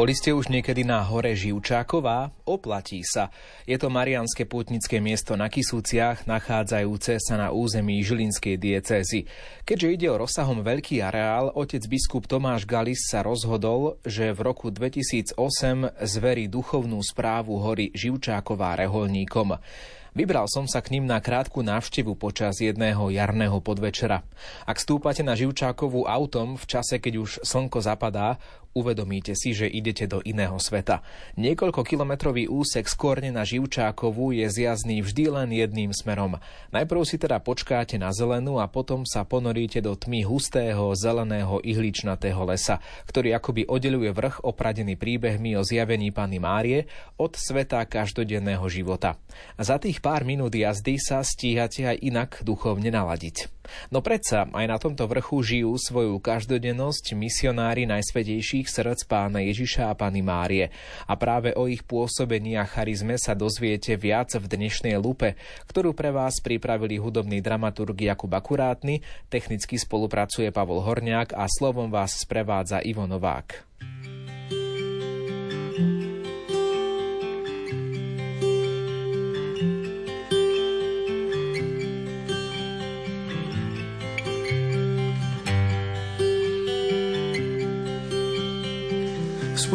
Boli ste už niekedy na hore Živčáková? Oplatí sa. Je to marianské pútnické miesto na Kisúciach, nachádzajúce sa na území Žilinskej diecézy. Keďže ide o rozsahom veľký areál, otec biskup Tomáš Galis sa rozhodol, že v roku 2008 zverí duchovnú správu hory Živčáková reholníkom. Vybral som sa k ním na krátku návštevu počas jedného jarného podvečera. Ak stúpate na Živčákovú autom v čase, keď už slnko zapadá, uvedomíte si, že idete do iného sveta. Niekoľko kilometrový úsek z Korne na Živčákovu je zjazdný vždy len jedným smerom. Najprv si teda počkáte na zelenú a potom sa ponoríte do tmy hustého, zeleného ihličnatého lesa, ktorý akoby oddeluje vrch opradený príbehmi o zjavení Panny Márie od sveta každodenného života. Za tých pár minút jazdy sa stíhate aj inak duchovne naladiť. No predsa aj na tomto vrchu žijú svoju každodennosť misionári najsvetejších srdc pána Ježiša a Pany Márie. A práve o ich pôsobení a charizme sa dozviete viac v dnešnej lupe, ktorú pre vás pripravili hudobný dramaturg Jakub Akurátny, technicky spolupracuje Pavol Horniak a slovom vás sprevádza Ivo Novák.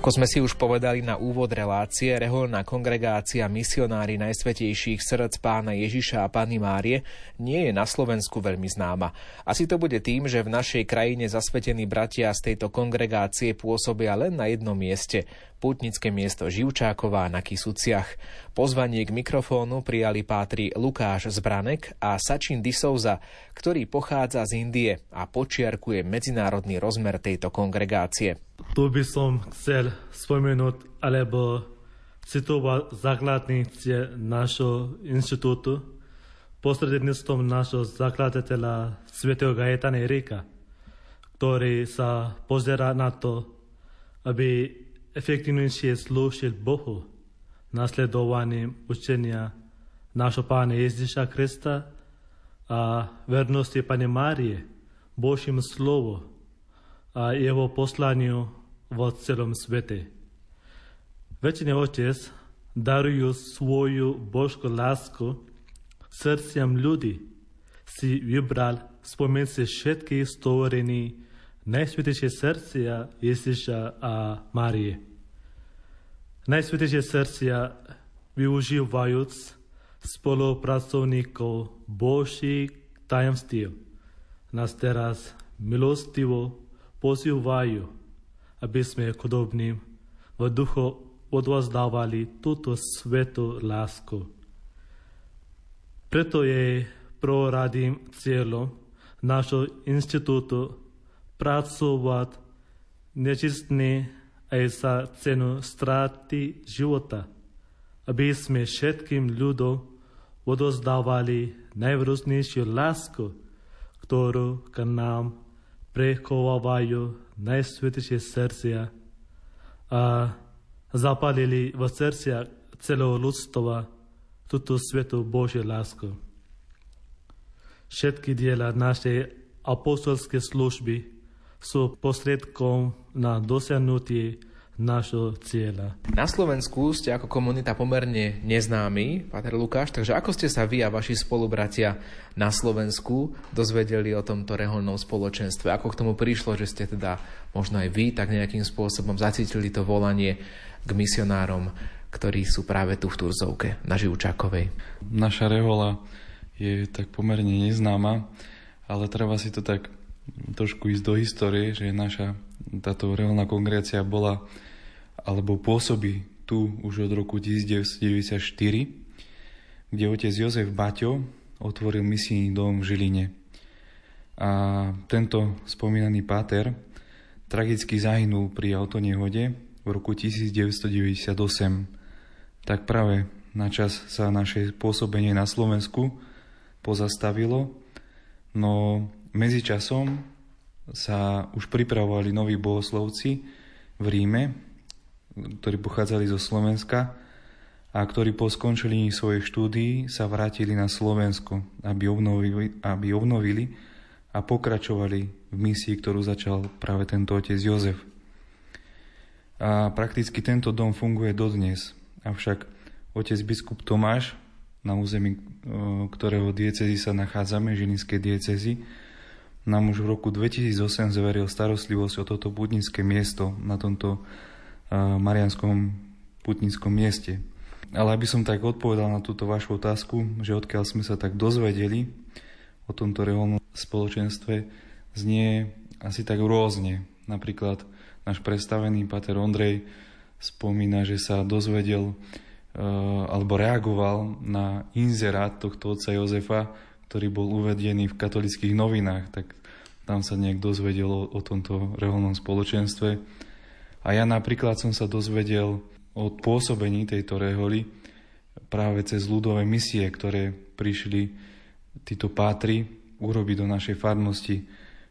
Ako sme si už povedali na úvod relácie, reholná kongregácia misionári najsvetejších srdc pána Ježiša a Pany Márie nie je na Slovensku veľmi známa. Asi to bude tým, že v našej krajine zasvetení bratia z tejto kongregácie pôsobia len na jednom mieste, pútnické miesto Živčáková na Kisuciach. Pozvanie k mikrofónu prijali pátri Lukáš Zbranek a Sačin Disouza, ktorý pochádza z Indie a počiarkuje medzinárodný rozmer tejto kongregácie. Tu by som chcel spomenúť alebo citoval základný cieľ nášho inštitútu posredníctvom nášho zakladateľa svätého Gajetana Erika, ktorý sa pozera na to, aby efektívnejšie slúžil Bohu, nasledovaním učenia nášho Pána Ježiša Krista a vernosti Pane Márie, Božím slovo a jeho poslaniu vo celom svete. Večný Otec darujú svoju božskú lásku srdciam ľudí, si vybral spomedzi všetkých stvorení najsvetejšie srdcia Ježiša a Márie. Najsvetejšie srdcia využívajúc spolupracovníkov Božích tajomstiev nás teraz milostivo pozývajú, aby sme chudobným v duchu odvozdávali túto svetú lásku. Preto je prvoradým cieľom nášho inštitútu pracovať nečistne aj za cenu straty života – aby sme všetkým ľudom odozdávali najvrúznejšiu lásku, ktorú k nám prechovávajú najsvetejšie srdcia a zapalili v srdcia celého ľudstva túto svetú Božiu lásku. Všetky diela našej apostolskej služby sú posredkom na dosiahnutie nášho cieľa. Na Slovensku ste ako komunita pomerne neznámi, Pater Lukáš, takže ako ste sa vy a vaši spolubratia na Slovensku dozvedeli o tomto reholnom spoločenstve? Ako k tomu prišlo, že ste teda možno aj vy tak nejakým spôsobom zacítili to volanie k misionárom, ktorí sú práve tu v Turzovke, na Živčákovej? Naša rehola je tak pomerne neznáma, ale treba si to tak trošku ísť do histórie, že naša táto reholná kongregácia bola alebo pôsobí tu už od roku 1994, kde otec Jozef Baťo otvoril misijný dom v Žiline. A tento spomínaný páter tragicky zahynul pri autonehode v roku 1998. Tak práve na čas sa naše pôsobenie na Slovensku pozastavilo, no medzičasom sa už pripravovali noví bohoslovci v Ríme ktorí pochádzali zo Slovenska a ktorí po skončení svojich štúdií sa vrátili na Slovensko, aby obnovili, aby obnovili a pokračovali v misii, ktorú začal práve tento otec Jozef. A prakticky tento dom funguje dodnes. Avšak otec biskup Tomáš, na území ktorého diecezy sa nachádzame, Žilinskej diecezy, nám už v roku 2008 zveril starostlivosť o toto budnické miesto na tomto marianskom putnickom mieste. Ale aby som tak odpovedal na túto vašu otázku, že odkiaľ sme sa tak dozvedeli o tomto reholnom spoločenstve, znie asi tak rôzne. Napríklad náš predstavený Pater Ondrej spomína, že sa dozvedel alebo reagoval na inzerát tohto otca Jozefa, ktorý bol uvedený v katolických novinách, tak tam sa nejak dozvedel o, o tomto reholnom spoločenstve. A ja napríklad som sa dozvedel o pôsobení tejto reholy práve cez ľudové misie, ktoré prišli títo pátri urobiť do našej farnosti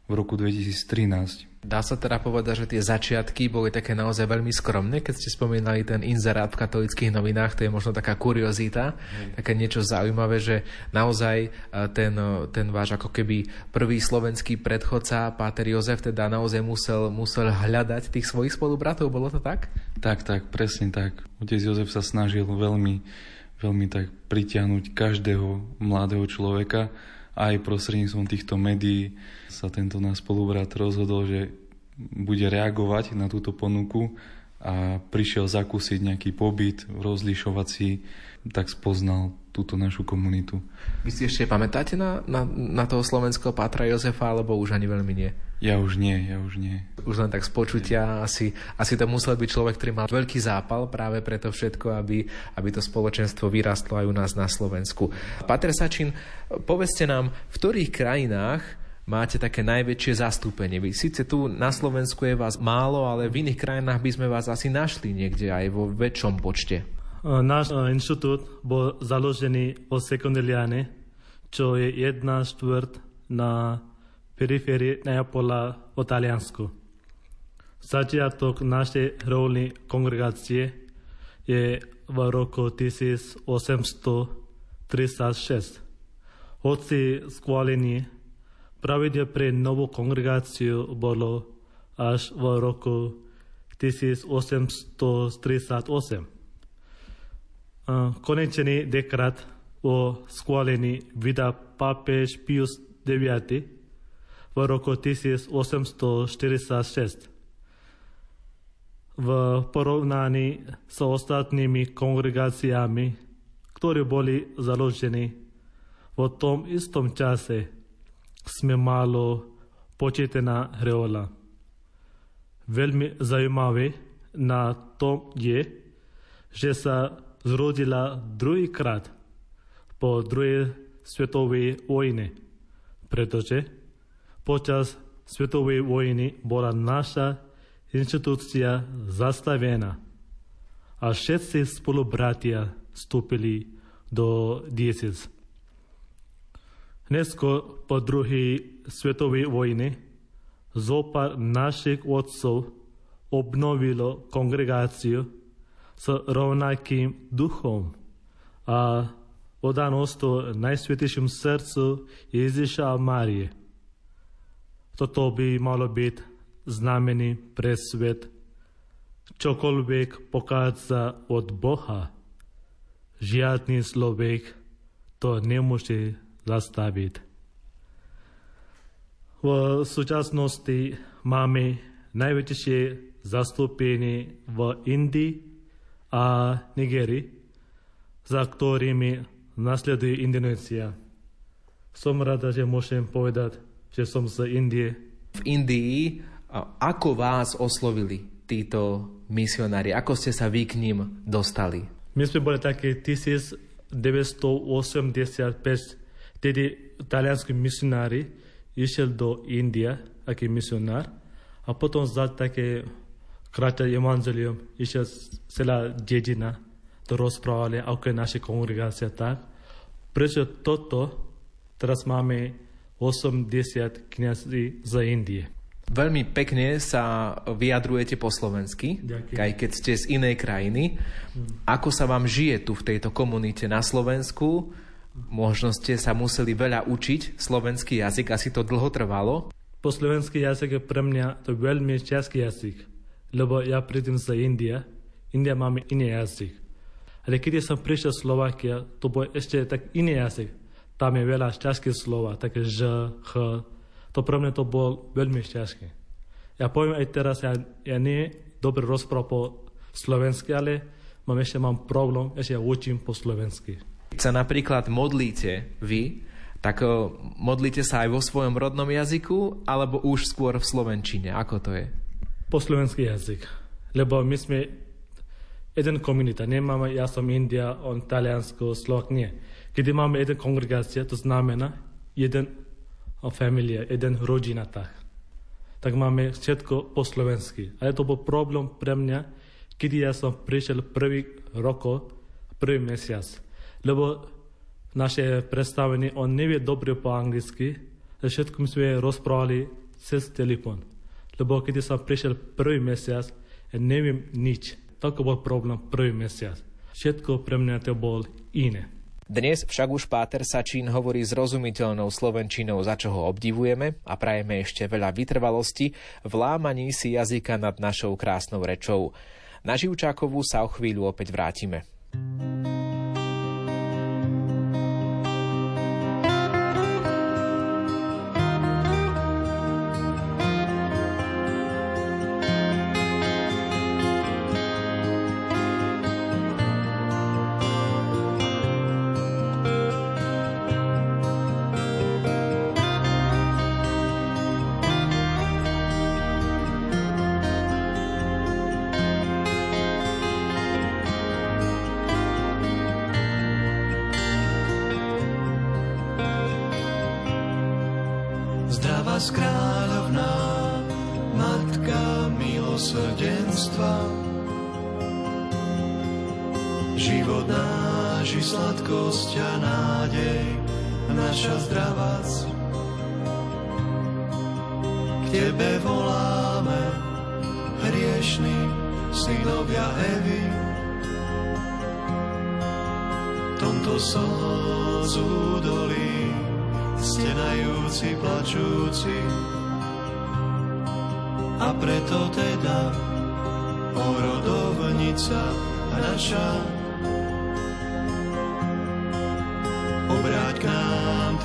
v roku 2013. Dá sa teda povedať, že tie začiatky boli také naozaj veľmi skromné, keď ste spomínali ten inzerát v katolických novinách, to je možno taká kuriozita, mm. také niečo zaujímavé, že naozaj e, ten, e, ten váš ako keby prvý slovenský predchodca, Páter Jozef, teda naozaj musel, musel hľadať tých svojich spolubratov, bolo to tak? Tak, tak, presne tak. Otec Jozef sa snažil veľmi, veľmi tak pritiahnuť každého mladého človeka, aj prostredníctvom týchto médií sa tento náš spolubrat rozhodol, že bude reagovať na túto ponuku a prišiel zakúsiť nejaký pobyt, rozlišovať si, tak spoznal túto našu komunitu. Vy si ešte pamätáte na, na, na toho slovenského Pátra Jozefa, alebo už ani veľmi nie? Ja už nie, ja už nie. Už len tak z počutia, asi, asi to musel byť človek, ktorý mal veľký zápal práve preto všetko, aby, aby to spoločenstvo vyrastlo aj u nás na Slovensku. Pater Sačin, povedzte nám, v ktorých krajinách máte také najväčšie zastúpenie. Vy síce tu na Slovensku je vás málo, ale v iných krajinách by sme vás asi našli niekde aj vo väčšom počte. Náš inštitút bol založený o Sekundeliane, čo je jedna štvrt na periférii Neapola v Taliansku. Začiatok našej rolnej kongregácie je v roku 1836. Hoci schválenie pravidel pre novú kongregáciu bolo až v roku 1838. Konečný dekret o schválení vydá pápež Pius IX v roku 1846. V porovnaní s ostatnými kongregáciami, ktoré boli založené v tom istom čase, sme málo početená reola. Veľmi zaujímavé na tom je, že sa zrodila druhýkrát po druhej svetovej vojne, pretože počas svetovej vojny bola naša inštitúcia zastavená a všetci spolubratia vstúpili do diecez. Neskôr po druhej svetovej vojne zopár našich otcov obnovilo kongregáciu s rovnakým duchom a odanosť najsvetejším srdcu Ježiša a Márie. Toto by malo byť znamení pre svet. Čokoľvek pochádza od Boha, žiadny človek to nemôže zastaviť. V súčasnosti máme najväčšie zastúpenie v Indii a Nigerii, za ktorými nasleduje Indonésia. Som rada, že môžem povedať, že som z Indie. V Indii ako vás oslovili títo misionári? Ako ste sa vy k ním dostali? My sme boli také 1985, tedy talianskí misionári išiel do India, aký misionár, a potom za také kráča evangelium, išiel celá dedina, to rozprávali, ako je naša kongregácia tak. Prečo toto teraz máme 80 kniazí z Indie. Veľmi pekne sa vyjadrujete po slovensky, Ďakujem. aj keď ste z inej krajiny. Hmm. Ako sa vám žije tu v tejto komunite na Slovensku? Možno ste sa museli veľa učiť slovenský jazyk, asi to dlho trvalo. Po slovenský jazyk je pre mňa to veľmi ťažký jazyk lebo ja prídem z India, India máme iný jazyk. Ale keď som prišiel z Slovakia, to bol ešte tak iný jazyk. Tam je veľa ťažkých slova, také ž, ch. To pre mňa to bol veľmi ťažké. Ja poviem aj teraz, ja, ja nie dobre rozprávam po slovensky, ale mám ešte mám problém, ešte ja učím po slovensky. Keď sa napríklad modlíte vy, tak modlíte sa aj vo svojom rodnom jazyku, alebo už skôr v slovenčine? Ako to je? po slovenský jazyk. Lebo my sme jeden komunita. Nemáme, ja som India, on Taliansko, Slovak, nie. Keď máme jeden kongregácia, to znamená jeden familia, jeden rodina tak. Tak máme všetko po slovensky. A to bol problém pre mňa, keď ja som prišiel prvý rok, prvý mesiac. Lebo naše predstavenie, on nevie dobre po anglicky, všetko my sme rozprávali cez telefon lebo keď som prišiel prvý mesiac, neviem nič. Toľko bol problém prvý mesiac. Všetko pre mňa to bol iné. Dnes však už Páter Sačín hovorí zrozumiteľnou slovenčinou, za čo ho obdivujeme a prajeme ešte veľa vytrvalosti v lámaní si jazyka nad našou krásnou rečou. Na Živčákovú sa o chvíľu opäť vrátime. Život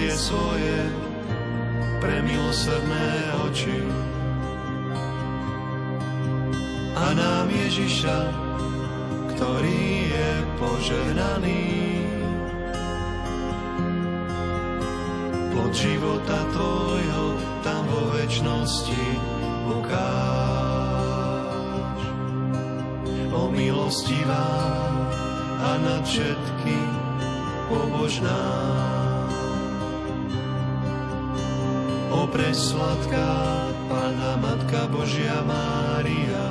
tie svoje premilosrdné oči a nám Ježiša, ktorý je požehnaný. Plod života tvojho tam vo večnosti ukáž. O milostivá a nad všetky pobožná. Presladká Pana Matka Božia Mária,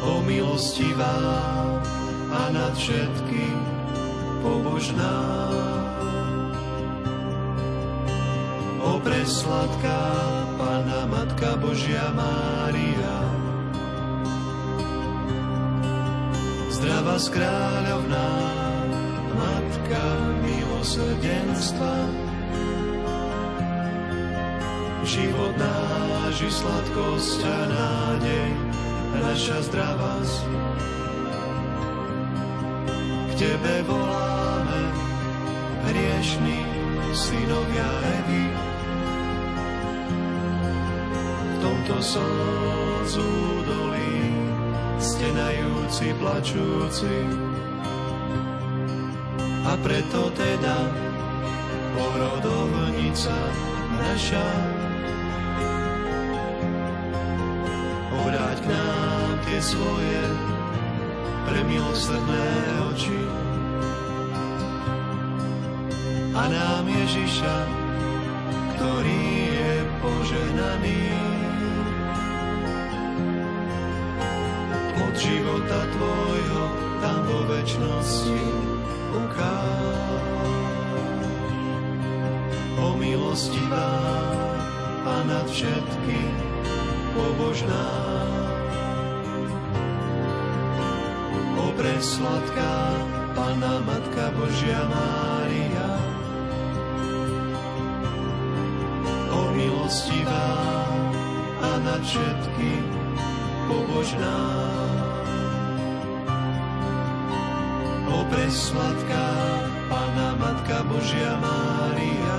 o milostivá a nad všetky pobožná. O presladká Pana Matka Božia Mária, zdravá skráľovná, Matka milosrdenstva, život náš i sladkosť a nádej, naša zdravosť. K Tebe voláme, hriešní synovia Evy. V tomto slzu dolí, stenajúci, plačúci. A preto teda porodovnica naša svoje premilosrdné oči a nám Ježiša, ktorý je požehnaný. Od života tvojho tam vo večnosti ukáž. O milostivá a nad všetky pobožná. Presladká Pana Matka Božia Mária, o milostivá a nad všetky pobožná. O presladká Pana Matka Božia Mária,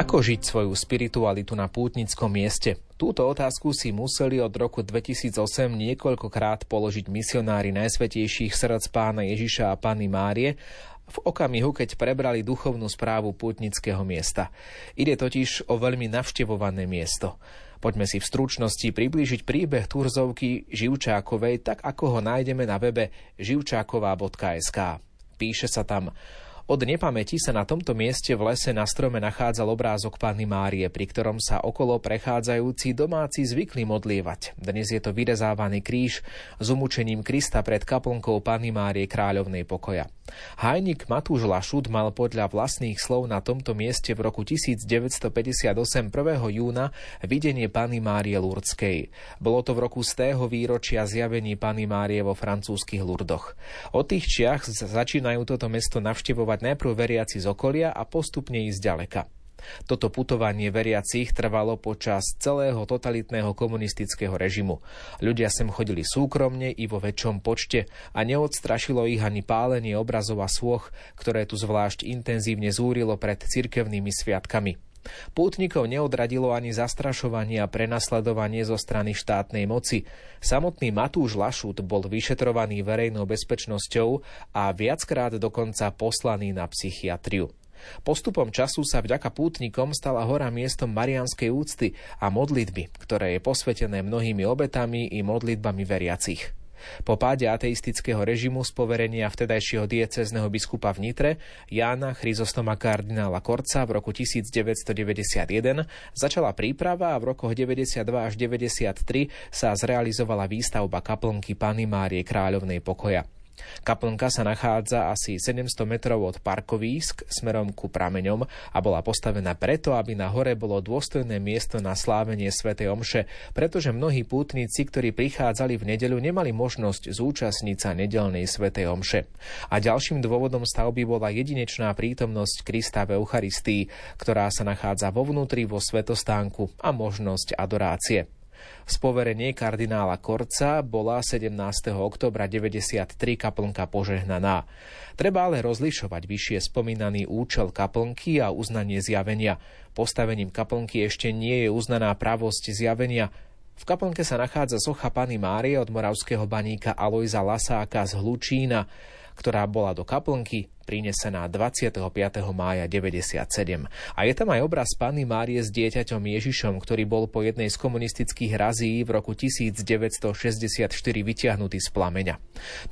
Ako žiť svoju spiritualitu na pútnickom mieste? Túto otázku si museli od roku 2008 niekoľkokrát položiť misionári najsvetejších srdc pána Ježiša a Panny Márie v okamihu, keď prebrali duchovnú správu pútnického miesta. Ide totiž o veľmi navštevované miesto. Poďme si v stručnosti priblížiť príbeh Turzovky Živčákovej, tak ako ho nájdeme na webe živčáková.sk. Píše sa tam od nepamäti sa na tomto mieste v lese na strome nachádzal obrázok Panny Márie, pri ktorom sa okolo prechádzajúci domáci zvykli modlievať. Dnes je to vyrezávaný kríž s umúčením Krista pred kaplnkou Panny Márie kráľovnej pokoja. Hajnik Matúš Lašut mal podľa vlastných slov na tomto mieste v roku 1958 1. júna videnie Panny Márie Lurdskej. Bolo to v roku z tého výročia zjavení Panny Márie vo francúzskych Lurdoch. Od tých čiach začínajú toto mesto navštevovať najprv veriaci z okolia a postupne ísť ďaleka. Toto putovanie veriacich trvalo počas celého totalitného komunistického režimu. Ľudia sem chodili súkromne i vo väčšom počte a neodstrašilo ich ani pálenie obrazov a svoch, ktoré tu zvlášť intenzívne zúrilo pred cirkevnými sviatkami. Pútnikov neodradilo ani zastrašovanie a prenasledovanie zo strany štátnej moci. Samotný Matúš Lašut bol vyšetrovaný verejnou bezpečnosťou a viackrát dokonca poslaný na psychiatriu. Postupom času sa vďaka pútnikom stala hora miestom marianskej úcty a modlitby, ktoré je posvetené mnohými obetami i modlitbami veriacich. Po páde ateistického režimu z poverenia vtedajšieho diecezneho biskupa v Nitre Jána Chryzostoma kardinála Korca v roku 1991 začala príprava a v rokoch 92 až 93 sa zrealizovala výstavba kaplnky Pany Márie Kráľovnej pokoja. Kaplnka sa nachádza asi 700 metrov od parkovísk smerom ku prameňom a bola postavená preto, aby na hore bolo dôstojné miesto na slávenie svätej Omše, pretože mnohí pútnici, ktorí prichádzali v nedeľu, nemali možnosť zúčastniť sa nedelnej svätej Omše. A ďalším dôvodom stavby bola jedinečná prítomnosť Krista v Eucharistii, ktorá sa nachádza vo vnútri vo svetostánku a možnosť adorácie. Z poverenie kardinála Korca bola 17. oktobra 93 kaplnka požehnaná. Treba ale rozlišovať vyššie spomínaný účel kaplnky a uznanie zjavenia. Postavením kaplnky ešte nie je uznaná pravosť zjavenia, v kaplnke sa nachádza socha Pany Márie od moravského baníka Alojza Lasáka z Hlučína ktorá bola do kaplnky prinesená 25. mája 97. A je tam aj obraz Panny Márie s dieťaťom Ježišom, ktorý bol po jednej z komunistických razí v roku 1964 vyťahnutý z plameňa.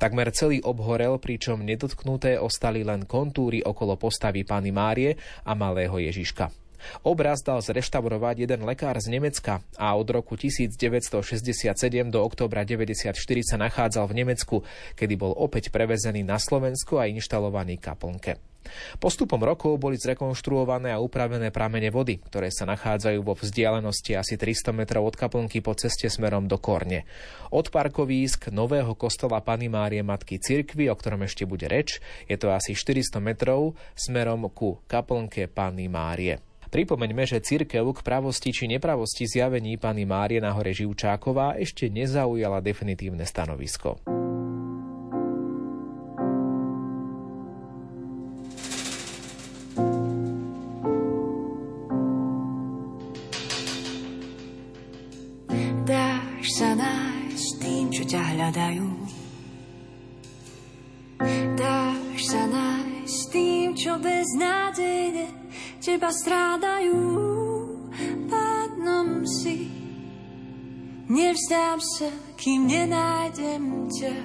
Takmer celý obhorel, pričom nedotknuté ostali len kontúry okolo postavy Panny Márie a malého Ježiška. Obraz dal zreštaurovať jeden lekár z Nemecka a od roku 1967 do októbra 1994 sa nachádzal v Nemecku, kedy bol opäť prevezený na Slovensku a inštalovaný kaplnke. Postupom rokov boli zrekonštruované a upravené pramene vody, ktoré sa nachádzajú vo vzdialenosti asi 300 metrov od kaplnky po ceste smerom do Korne. Od parkovísk nového kostola Pany Márie Matky Cirkvy, o ktorom ešte bude reč, je to asi 400 metrov smerom ku kaplnke Pany Márie. Pripomeňme, že cirkev k pravosti či nepravosti zjavení Pany Márie na hore Živčáková ešte nezaujala definitívne stanovisko. Dáš sa nájsť tým, čo ťa hľadajú. Dáš sa nájsť tým, čo beznádejne teba strádajú, pádnom si. Nevzdám sa, kým nenájdem ťa.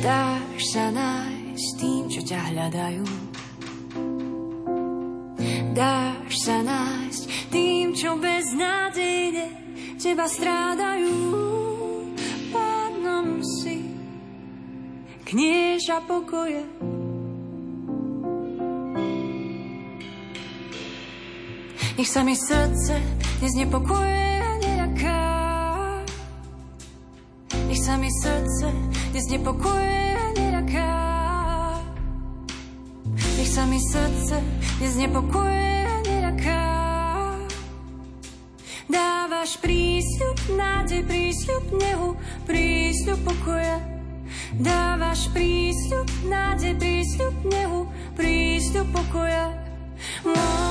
Dáš sa nájsť tým, čo ťa hľadajú. Dáš sa nájsť tým, čo beznádejne teba strádajú. Knieža pokoje Nech sa mi srdce neznepokuje a nejaká. Nech sa mi srdce neznepokuje a nejaká. Nech sa mi srdce neznepokuje a nejaká. Dávaš prísľub, nádej, prísľub nehu, prísľub pokoja. Dávaš prísľub, nádej, prísľub nehu, prísľub pokoja. Oh.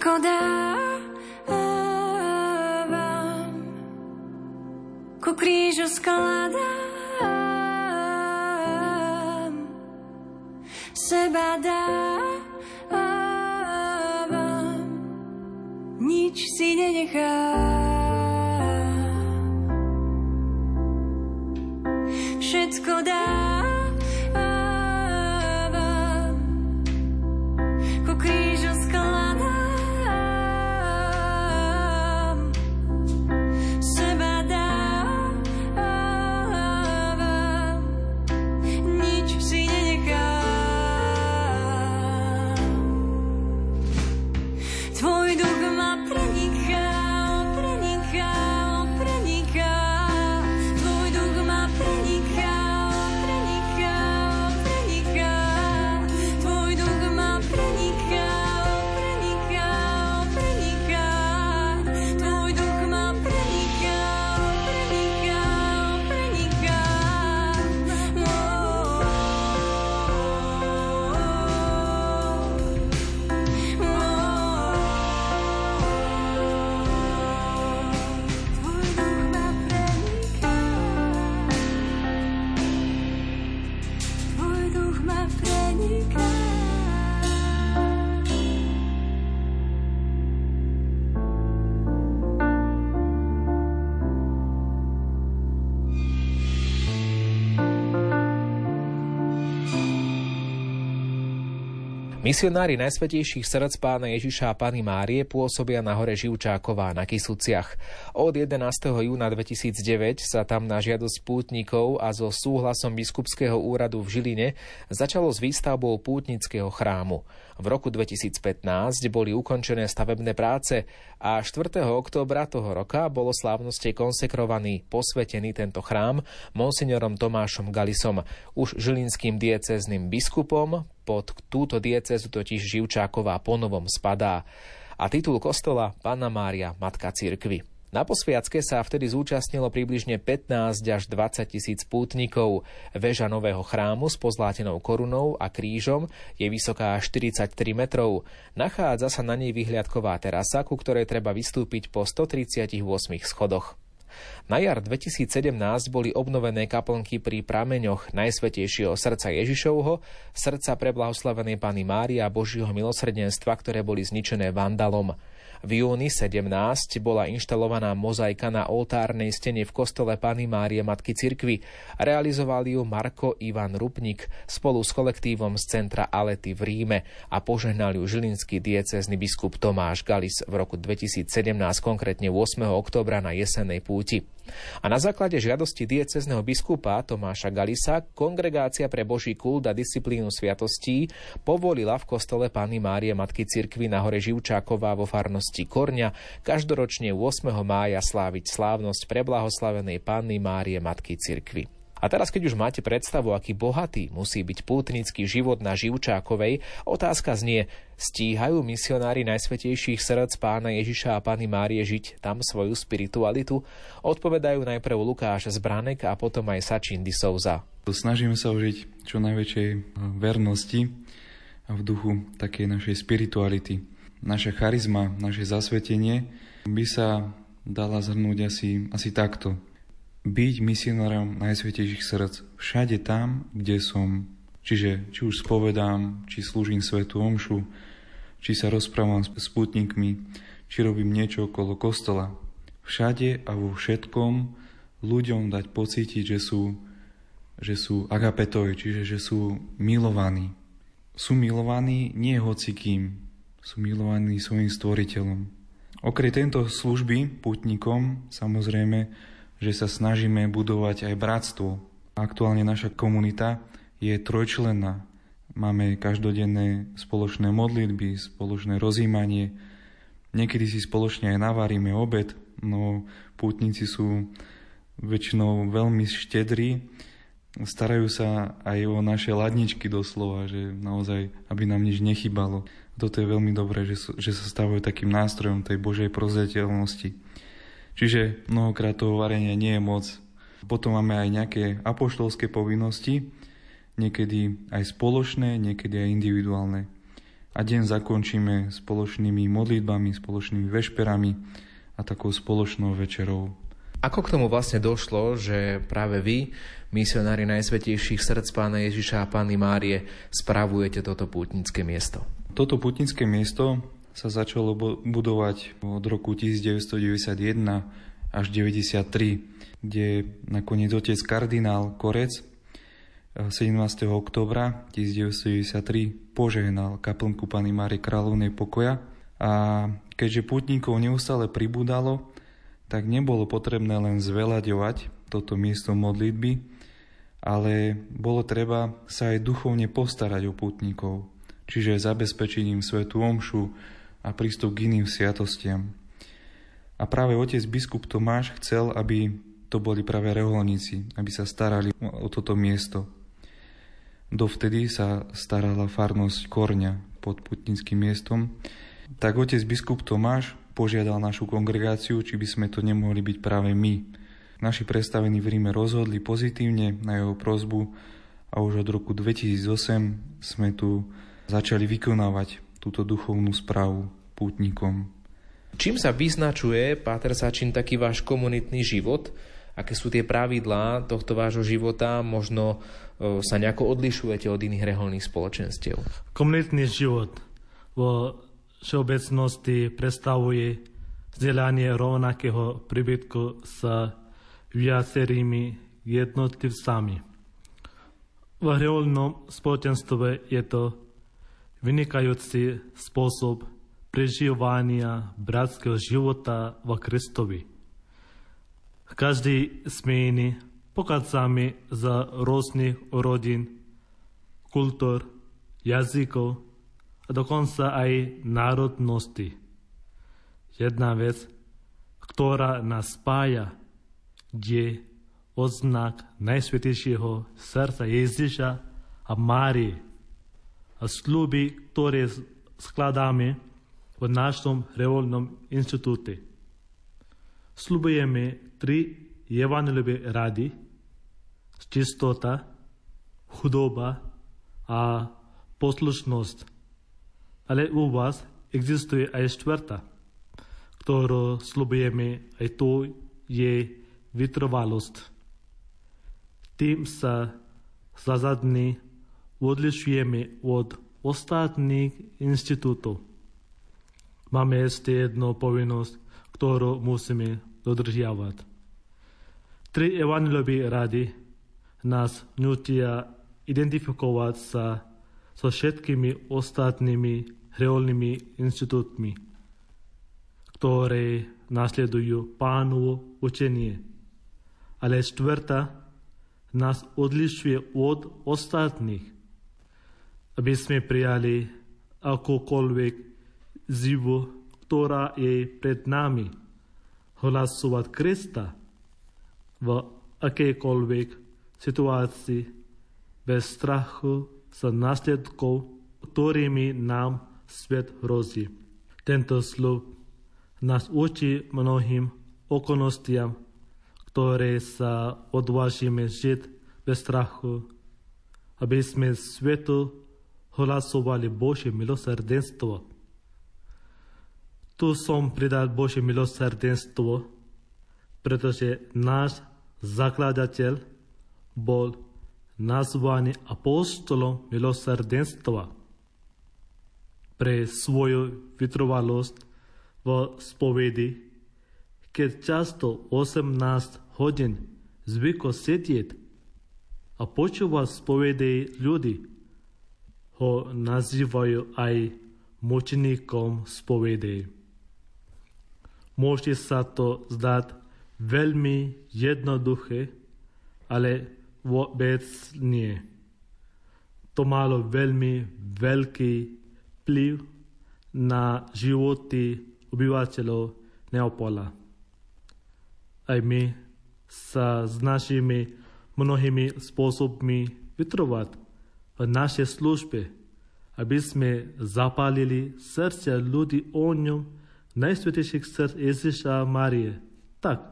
Všetko Misionári Najsvetejších srdc pána Ježiša a Pany Márie pôsobia na hore Živčáková na Kisuciach. Od 11. júna 2009 sa tam na žiadosť pútnikov a so súhlasom biskupského úradu v Žiline začalo s výstavbou pútnického chrámu. V roku 2015 boli ukončené stavebné práce a 4. októbra toho roka bolo slávnosti konsekrovaný, posvetený tento chrám monsignorom Tomášom Galisom, už žilinským diecezným biskupom, pod túto diecezu totiž Živčáková ponovom spadá a titul kostola Panna Mária, Matka Cirkvy. Na posviacke sa vtedy zúčastnilo približne 15 až 20 tisíc pútnikov. Veža nového chrámu s pozlátenou korunou a krížom je vysoká 43 metrov. Nachádza sa na nej vyhliadková terasa, ku ktorej treba vystúpiť po 138 schodoch. Na jar 2017 boli obnovené kaplnky pri prameňoch Najsvetejšieho srdca Ježišovho, srdca pre blahoslavenej Pany Mária a Božieho milosrdenstva, ktoré boli zničené vandalom. V júni 17 bola inštalovaná mozaika na oltárnej stene v kostole Pany Márie Matky Cirkvy. Realizoval ju Marko Ivan Rupnik spolu s kolektívom z centra Alety v Ríme a požehnal ju žilinský diecezny biskup Tomáš Galis v roku 2017, konkrétne 8. oktobra na jesennej púti. A na základe žiadosti diecezneho biskupa Tomáša Galisa kongregácia pre Boží kult a disciplínu sviatostí povolila v kostole Pány Márie Matky Cirkvy na hore Živčáková vo farnosti Korňa každoročne 8. mája sláviť slávnosť preblahoslavenej Panny Márie Matky Cirkvy. A teraz, keď už máte predstavu, aký bohatý musí byť pútnický život na Živčákovej, otázka znie, stíhajú misionári Najsvetejších srdc pána Ježiša a Pany Márie žiť tam svoju spiritualitu? Odpovedajú najprv Lukáš Zbranek a potom aj Sačin Disouza. Snažíme sa užiť čo najväčšej eh, vernosti a v duchu takej našej spirituality. Naša charizma, naše zasvetenie by sa dala zhrnúť asi, asi takto byť misionárom Najsvetejších srdc všade tam, kde som. Čiže či už spovedám, či slúžim svetu omšu, či sa rozprávam s putníkmi, či robím niečo okolo kostola. Všade a vo všetkom ľuďom dať pocítiť, že sú, že sú agapetoj, čiže že sú milovaní. Sú milovaní nie hocikým, sú milovaní svojim stvoriteľom. Okrem tento služby putníkom, samozrejme, že sa snažíme budovať aj bratstvo. Aktuálne naša komunita je trojčlenná. Máme každodenné spoločné modlitby, spoločné rozímanie. Niekedy si spoločne aj navárime obed, no pútnici sú väčšinou veľmi štedrí, starajú sa aj o naše ladničky doslova, že naozaj, aby nám nič nechybalo. Toto je veľmi dobré, že, že sa stávajú takým nástrojom tej Božej prozreteľnosti. Čiže mnohokrát toho varenia nie je moc. Potom máme aj nejaké apoštolské povinnosti, niekedy aj spoločné, niekedy aj individuálne. a deň zakončíme spoločnými modlitbami, spoločnými vešperami a takou spoločnou večerou. Ako k tomu vlastne došlo, že práve vy, misionári Najsvetejších srdc Pána Ježiša a Pány Márie, spravujete toto pútnické miesto? Toto putnické miesto sa začalo budovať od roku 1991 až 93, kde nakoniec otec kardinál Korec 17. oktobra 1993 požehnal kaplnku Pany Márie Kráľovnej pokoja a keďže putníkov neustále pribúdalo, tak nebolo potrebné len zveľaďovať toto miesto modlitby, ale bolo treba sa aj duchovne postarať o putníkov, čiže zabezpečiť im omšu a prístup k iným sviatostiam. A práve otec biskup Tomáš chcel, aby to boli práve reholníci, aby sa starali o toto miesto. Dovtedy sa starala farnosť Korňa pod putnickým miestom. Tak otec biskup Tomáš požiadal našu kongregáciu, či by sme to nemohli byť práve my. Naši predstavení v Ríme rozhodli pozitívne na jeho prozbu a už od roku 2008 sme tu začali vykonávať túto duchovnú správu pútnikom. Čím sa vyznačuje, Páter Sačin, taký váš komunitný život? Aké sú tie pravidlá tohto vášho života? Možno sa nejako odlišujete od iných reholných spoločenstiev? Komunitný život vo všeobecnosti predstavuje vzdelanie rovnakého príbytku s viacerými jednotlivcami. V reholnom spoločenstve je to vynikajúci spôsob prežívania bratského života v Kristovi. Každý sme iný, pochádzame z rôznych rodín, kultúr, jazykov a dokonca aj národnosti. Jedna vec, ktorá nás spája, je oznak Najsvetejšieho srdca Ježiša a Márie sluby, ktoré skladáme v našom revolnom inštitúte. Slubujeme tri evaneliové rady, čistota, chudoba a poslušnosť. Ale u vás existuje aj štvrtá, ktorú slubujeme, aj to je vytrvalosť. Tým sa zazadní odlišujeme od ostatných inštitútov. Máme ešte jednu povinnosť, ktorú musíme dodržiavať. Tri evangelové rady nás nutia identifikovať sa so všetkými ostatnými reálnymi inštitútmi, ktoré nasledujú pánovo učenie. Ale štvrtá nás odlišuje od ostatných, aby sme prijali akokoľvek zivu, ktorá je pred nami, hlasovať Krista – v akejkoľvek situácii bez strachu sa následkov, ktorými nám svet hrozí. Tento slub nás učí mnohým okolnostiam, ktoré sa odvážime žiť bez strachu, aby sme svetu hlasovali Božie milosrdenstvo. Tu som pridal Božie milosrdenstvo, pretože náš zakladateľ bol nazvaný apostolom milosrdenstva pre svoju vytrvalosť v spovedi, keď často 18 hodín zvykol sedieť a počúvať spovede ľudí, ho nazývajú aj mučeníkom spovede. Môže sa to zdať veľmi jednoduché, ale vôbec nie. To malo veľmi veľký vplyv na životy obyvateľov Neapola. Aj my sa snažíme mnohými spôsobmi vytrovať v našej službe, aby sme zapálili srdcia ľudí o ňom najsvetejších srdc Ježiša Marie. Tak,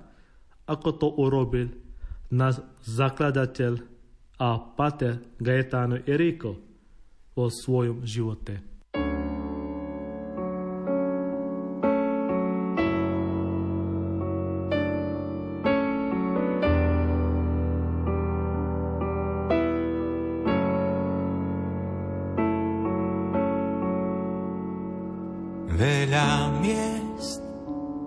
ako to urobil náš zakladateľ a pater Gaetano Eriko vo svojom živote. Veľa miest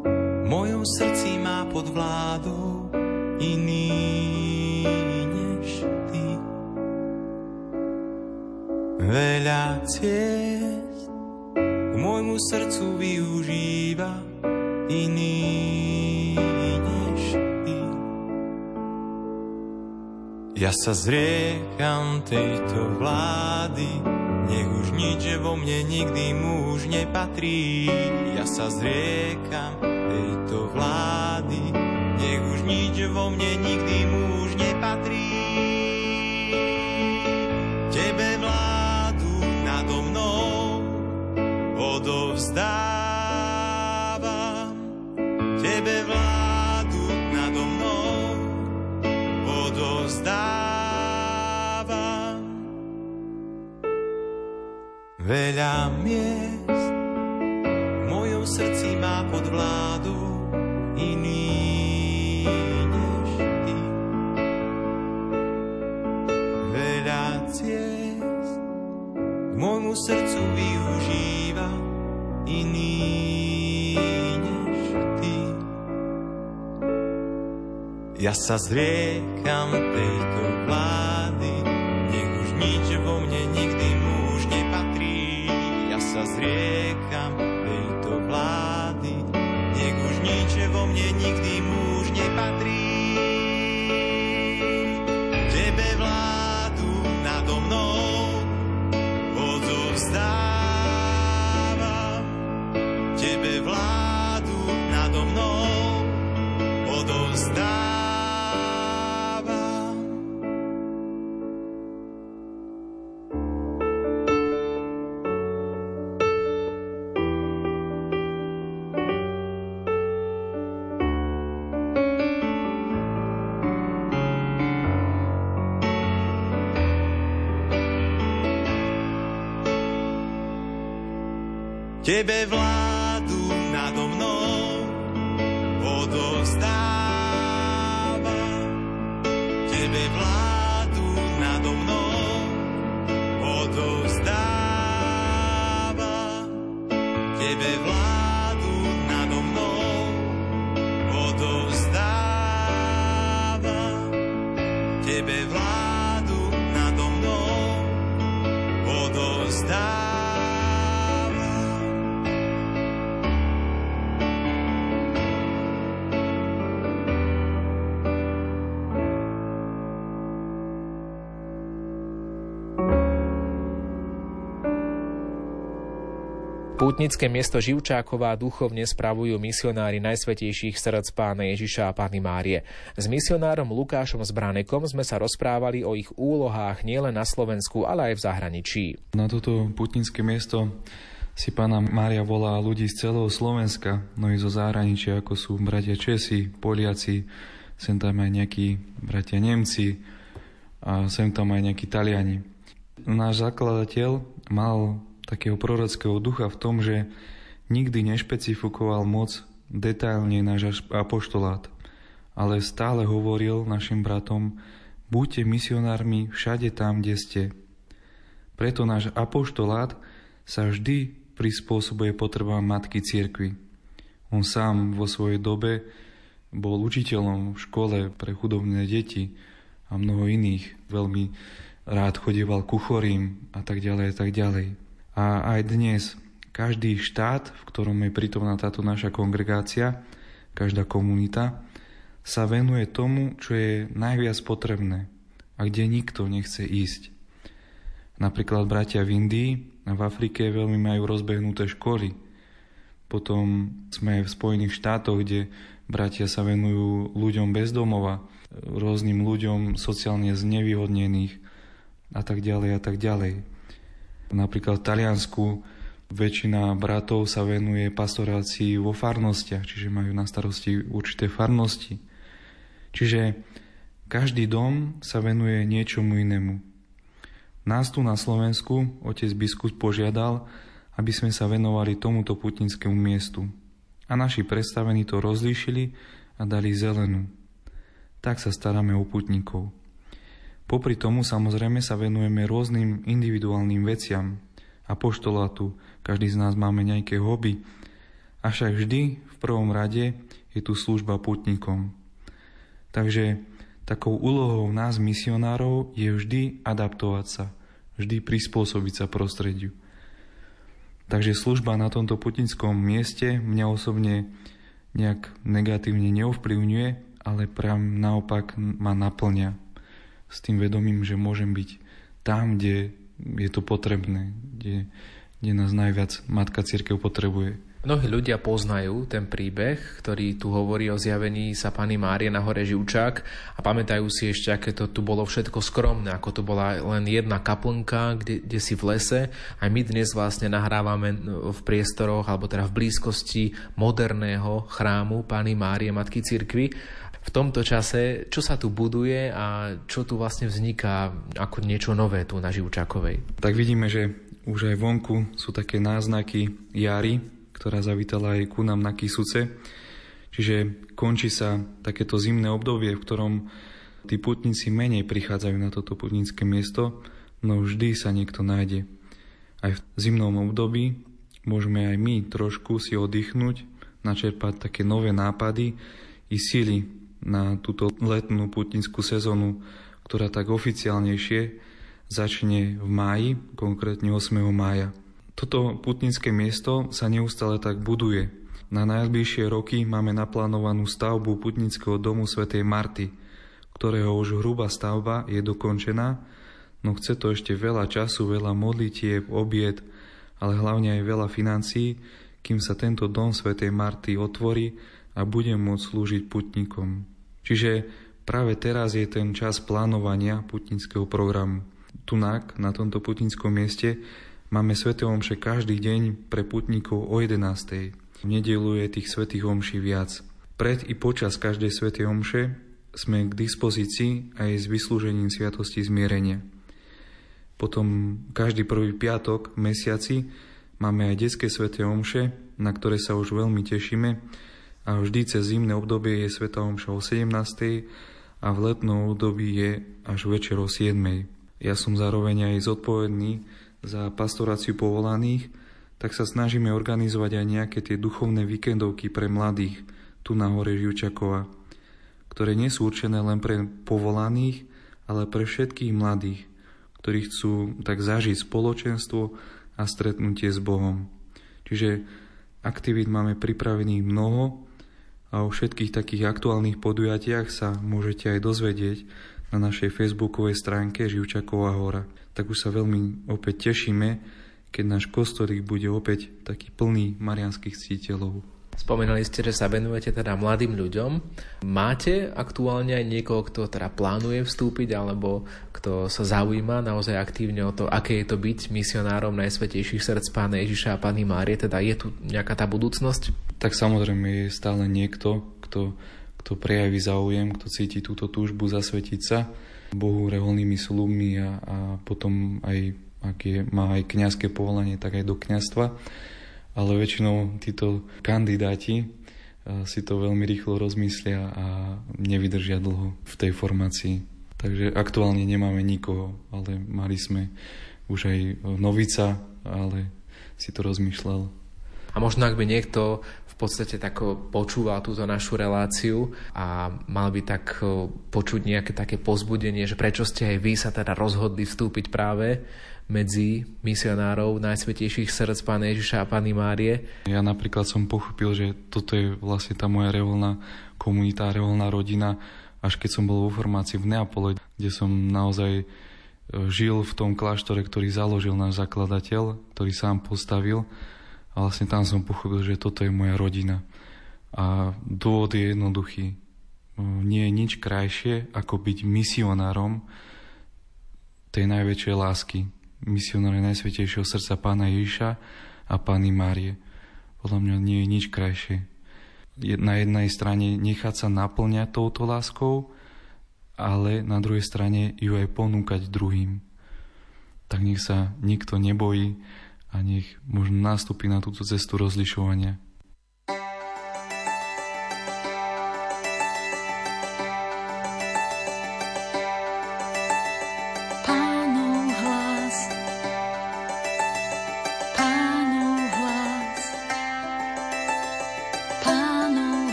v mojom srdci má pod vládou iný než ty. Veľa ciest k môjmu srdcu využíva iný než ty. Ja sa zriekam tejto vlády, nech už nič vo mne nikdy muž nepatrí. Ja sa zriekam tejto vlády, nech už nič vo mne nikdy muž Veľa miest v mojom srdci má pod vládu iný než ty. Veľa ciest k môjmu srdcu využíva iný než ty. Ja sa zriekam tejto vlády, zriekam tejto vlády, nech už nič vo mne nikdy muž nepatrí. Tebe vládu nado mnou odovzdávam. Tebe vládu nado mnou odovzdávam. Tebe vládu Pútnické miesto Živčáková duchovne spravujú misionári Najsvetejších srdc pána Ježiša a Pány Márie. S misionárom Lukášom Zbranekom sme sa rozprávali o ich úlohách nielen na Slovensku, ale aj v zahraničí. Na toto putnické miesto si pána Mária volá ľudí z celého Slovenska, no i zo zahraničia, ako sú bratia Česi, Poliaci, sem tam aj nejakí bratia Nemci a sem tam aj nejakí Taliani. Náš zakladateľ mal takého prorockého ducha v tom, že nikdy nešpecifikoval moc detailne náš apoštolát, ale stále hovoril našim bratom, buďte misionármi všade tam, kde ste. Preto náš apoštolát sa vždy prispôsobuje potrebám matky cirkvi. On sám vo svojej dobe bol učiteľom v škole pre chudobné deti a mnoho iných. Veľmi rád chodieval ku chorým a tak ďalej a tak ďalej. A aj dnes každý štát, v ktorom je prítomná táto naša kongregácia, každá komunita, sa venuje tomu, čo je najviac potrebné a kde nikto nechce ísť. Napríklad bratia v Indii a v Afrike veľmi majú rozbehnuté školy. Potom sme v Spojených štátoch, kde bratia sa venujú ľuďom bez domova, rôznym ľuďom sociálne znevýhodnených a tak ďalej a tak ďalej. Napríklad v Taliansku väčšina bratov sa venuje pastorácii vo farnostiach, čiže majú na starosti určité farnosti. Čiže každý dom sa venuje niečomu inému. Nás tu na Slovensku otec biskup požiadal, aby sme sa venovali tomuto putnickému miestu. A naši predstavení to rozlíšili a dali zelenú. Tak sa staráme o putníkov. Popri tomu samozrejme sa venujeme rôznym individuálnym veciam, apoštolátu, každý z nás máme nejaké hobby. Avšak vždy v prvom rade je tu služba putníkom. Takže takou úlohou nás, misionárov, je vždy adaptovať sa, vždy prispôsobiť sa prostrediu. Takže služba na tomto putnickom mieste mňa osobne nejak negatívne neovplyvňuje, ale prám naopak ma naplňa s tým vedomím, že môžem byť tam, kde je to potrebné, kde, kde nás najviac Matka Církev potrebuje. Mnohí ľudia poznajú ten príbeh, ktorý tu hovorí o zjavení sa Pany Márie na hore Živčák a pamätajú si ešte, aké to tu bolo všetko skromné, ako to bola len jedna kaplnka, kde, kde si v lese. Aj my dnes vlastne nahrávame v priestoroch, alebo teda v blízkosti moderného chrámu Pany Márie, Matky Cirkvy. V tomto čase, čo sa tu buduje a čo tu vlastne vzniká ako niečo nové tu na Živčákovej? Tak vidíme, že už aj vonku sú také náznaky jary, ktorá zavítala aj ku nám na Kisuce. Čiže končí sa takéto zimné obdobie, v ktorom tí putníci menej prichádzajú na toto putnícke miesto, no vždy sa niekto nájde. Aj v zimnom období môžeme aj my trošku si oddychnúť, načerpať také nové nápady i síly na túto letnú putnickú sezónu, ktorá tak oficiálnejšie začne v máji, konkrétne 8. mája. Toto putnické miesto sa neustále tak buduje. Na najbližšie roky máme naplánovanú stavbu putnického domu svätej Marty, ktorého už hrubá stavba je dokončená, no chce to ešte veľa času, veľa modlitieb, obied, ale hlavne aj veľa financií, kým sa tento dom svätej Marty otvorí a bude môcť slúžiť putníkom. Čiže práve teraz je ten čas plánovania putnického programu. Tunak, na tomto putnickom mieste, Máme Svete Omše každý deň pre putníkov o 11. V nedelu je tých Svetých Omší viac. Pred i počas každej Svetej Omše sme k dispozícii aj s vyslúžením Sviatosti zmierenia. Potom každý prvý piatok v mesiaci máme aj detské Sveté Omše, na ktoré sa už veľmi tešíme a vždy cez zimné obdobie je Sveta Omša o 17. a v letnom období je až večer o 7. Ja som zároveň aj zodpovedný za pastoráciu povolaných, tak sa snažíme organizovať aj nejaké tie duchovné víkendovky pre mladých tu na hore Živčakova, ktoré nie sú určené len pre povolaných, ale pre všetkých mladých, ktorí chcú tak zažiť spoločenstvo a stretnutie s Bohom. Čiže aktivít máme pripravených mnoho a o všetkých takých aktuálnych podujatiach sa môžete aj dozvedieť na našej facebookovej stránke Živčaková hora tak už sa veľmi opäť tešíme, keď náš kostolík bude opäť taký plný marianských cítelov. Spomínali ste, že sa venujete teda mladým ľuďom. Máte aktuálne aj niekoho, kto teda plánuje vstúpiť alebo kto sa zaujíma naozaj aktívne o to, aké je to byť misionárom Najsvetejších srdc Pána Ježiša a Pány Márie? Teda je tu nejaká tá budúcnosť? Tak samozrejme je stále niekto, kto, kto prejaví záujem, kto cíti túto túžbu zasvetiť sa Bohu reholnými slubmi a, a potom aj, ak je, má aj kňazské povolanie, tak aj do kňazstva. Ale väčšinou títo kandidáti si to veľmi rýchlo rozmyslia a nevydržia dlho v tej formácii. Takže aktuálne nemáme nikoho, ale mali sme už aj novica, ale si to rozmýšľal. A možno ak by niekto podstate tak počúval túto našu reláciu a mal by tak počuť nejaké také pozbudenie, že prečo ste aj vy sa teda rozhodli vstúpiť práve medzi misionárov Najsvetejších srdc Pána Ježiša a Pány Márie. Ja napríklad som pochopil, že toto je vlastne tá moja revolná komunita, revolná rodina, až keď som bol vo formácii v Neapole, kde som naozaj e, žil v tom kláštore, ktorý založil náš zakladateľ, ktorý sám postavil a vlastne tam som pochopil, že toto je moja rodina. A dôvod je jednoduchý. Nie je nič krajšie, ako byť misionárom tej najväčšej lásky. Misionárom Najsvetejšieho srdca Pána Ježiša a Pány Márie. Podľa mňa nie je nič krajšie. Na jednej strane nechať sa naplňať touto láskou, ale na druhej strane ju aj ponúkať druhým. Tak nech sa nikto nebojí a nech možno nastúpi na túto cestu rozlišovania.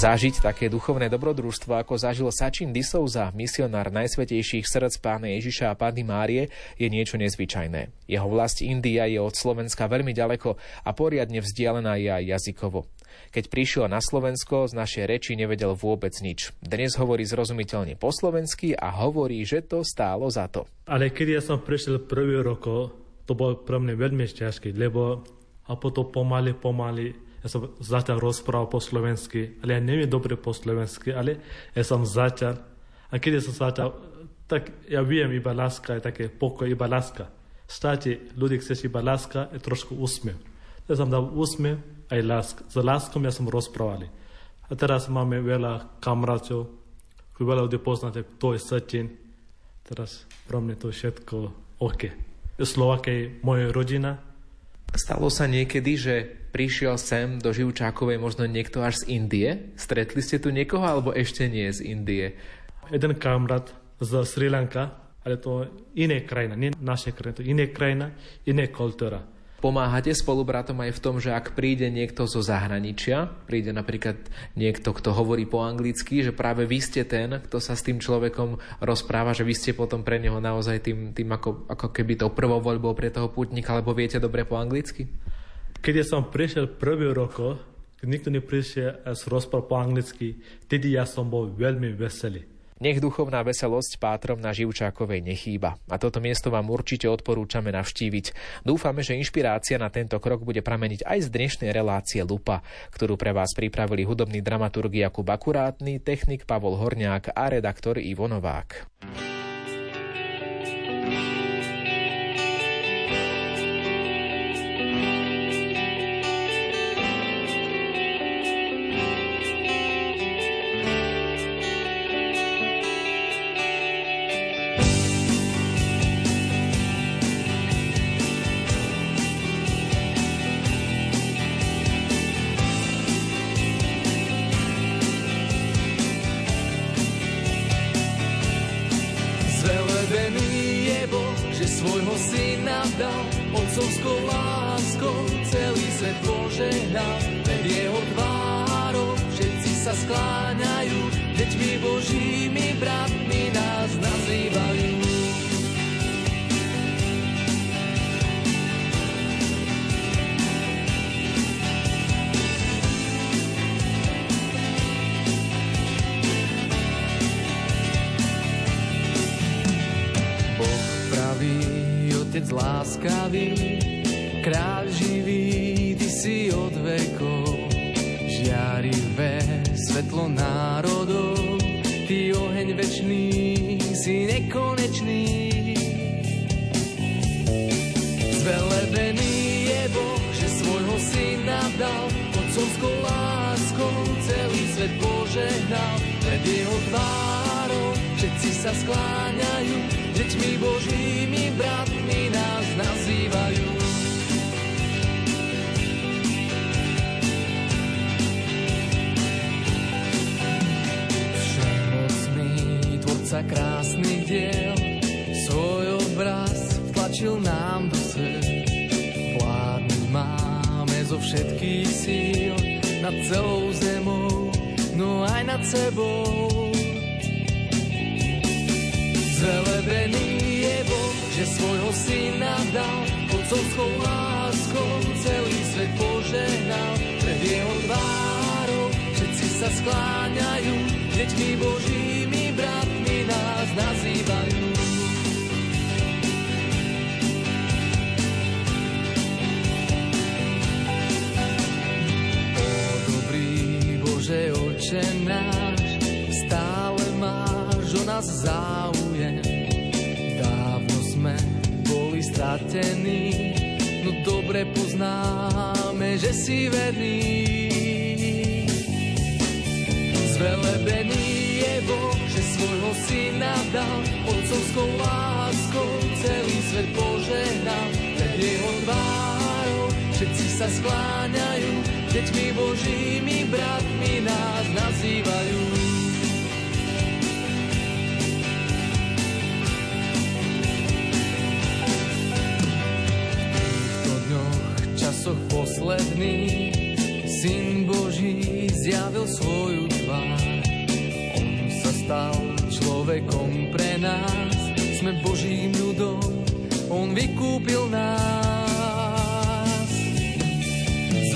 Zažiť také duchovné dobrodružstvo, ako zažil Sačin Disouza, misionár najsvetejších srdc pána Ježiša a Pány Márie, je niečo nezvyčajné. Jeho vlast India je od Slovenska veľmi ďaleko a poriadne vzdialená je aj jazykovo. Keď prišiel na Slovensko, z našej reči nevedel vôbec nič. Dnes hovorí zrozumiteľne po slovensky a hovorí, že to stálo za to. Ale keď ja som prišiel prvý roko, to bolo pre mňa veľmi ťažké, lebo a potom pomaly, pomaly ja som začal rozprávať po slovensky, ale ja neviem dobre po slovensky, ale ja som začal. A keď som začal, tak ja viem iba láska, je také pokoj, iba láska. Státe, ľudí chceš iba láska, je trošku úsmev. Ja som dal úsmev aj láska. S láskom ja som rozprávali. A teraz máme veľa kamarátov, veľa ľudí poznáte, kto je Satin. Teraz pro mňa to je všetko OK. Slovakia je moja rodina, Stalo sa niekedy, že prišiel sem do Živčákovej možno niekto až z Indie? Stretli ste tu niekoho alebo ešte nie z Indie? Jeden kamarát z Sri Lanka, ale to iné krajina, nie naše krajina, to iné krajina, iné kultúra. Pomáhate spolubratom aj v tom, že ak príde niekto zo zahraničia, príde napríklad niekto, kto hovorí po anglicky, že práve vy ste ten, kto sa s tým človekom rozpráva, že vy ste potom pre neho naozaj tým, tým ako, ako keby to prvou voľbou pre toho putníka, alebo viete dobre po anglicky? Keď ja som prišiel prvý rok, keď nikto neprišiel s rozpráv po anglicky, tedy ja som bol veľmi veselý. Nech duchovná veselosť pátrom na Živčákovej nechýba. A toto miesto vám určite odporúčame navštíviť. Dúfame, že inšpirácia na tento krok bude prameniť aj z dnešnej relácie Lupa, ktorú pre vás pripravili hudobný dramaturg Jakub Akurátny, technik Pavol Horniák a redaktor Ivo Novák. vzdal, otcovskou láskou celý svet požehnal. Pred jeho tvárou všetci sa skláňajú, deťmi Božími bratmi nás nazývajú. Všemocný tvorca krásnych diel, svoj obraz vtlačil nám do svet. Vládnuť má zo všetkých síl nad celou zemou, no aj nad sebou. Zelebený je Boh, že svojho syna dal, otcovskou láskou celý svet požehnal. Pred jeho tvárou všetci sa skláňajú, deťmi Božími bratmi nás nazývajú. oče náš, stále máš o nás záujem. Dávno sme boli stratení, no dobre poznáme, že si verný. Zvelebený je Boh, že svojho syna dal, otcovskou láskou celý svet požehnal. Pred jeho tvárou všetci sa skláňajú, deťmi božími bratmi nás nazývajú. V týchto dňoch, časoch posledných, Syn Boží zjavil svoju tvár. On sa stal človekom pre nás, sme Božím ľudom, On vykúpil nás.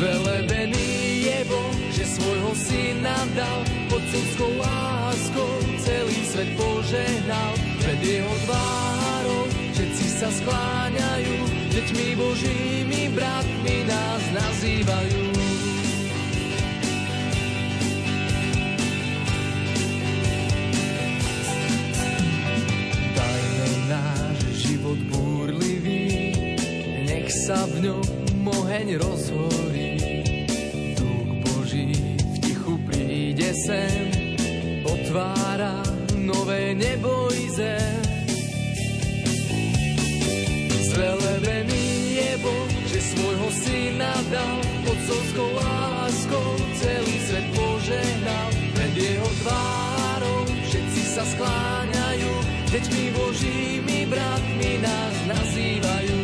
Velebený je Boh, že svojho syna dal, pod synskou láskou celý svet požehnal. Pred jeho tvárou všetci sa skláňajú, deťmi Božími bratmi nás nazývajú. Dajme náš život búrlivý, nech sa v ňom oheň rozhorí. nebo i zem. Zvelebený je Boh, že svojho syna dal, otcovskou láskou celý svet požehnal. Pred jeho tvárou všetci sa skláňajú, deťmi Božími bratmi nás nazývajú.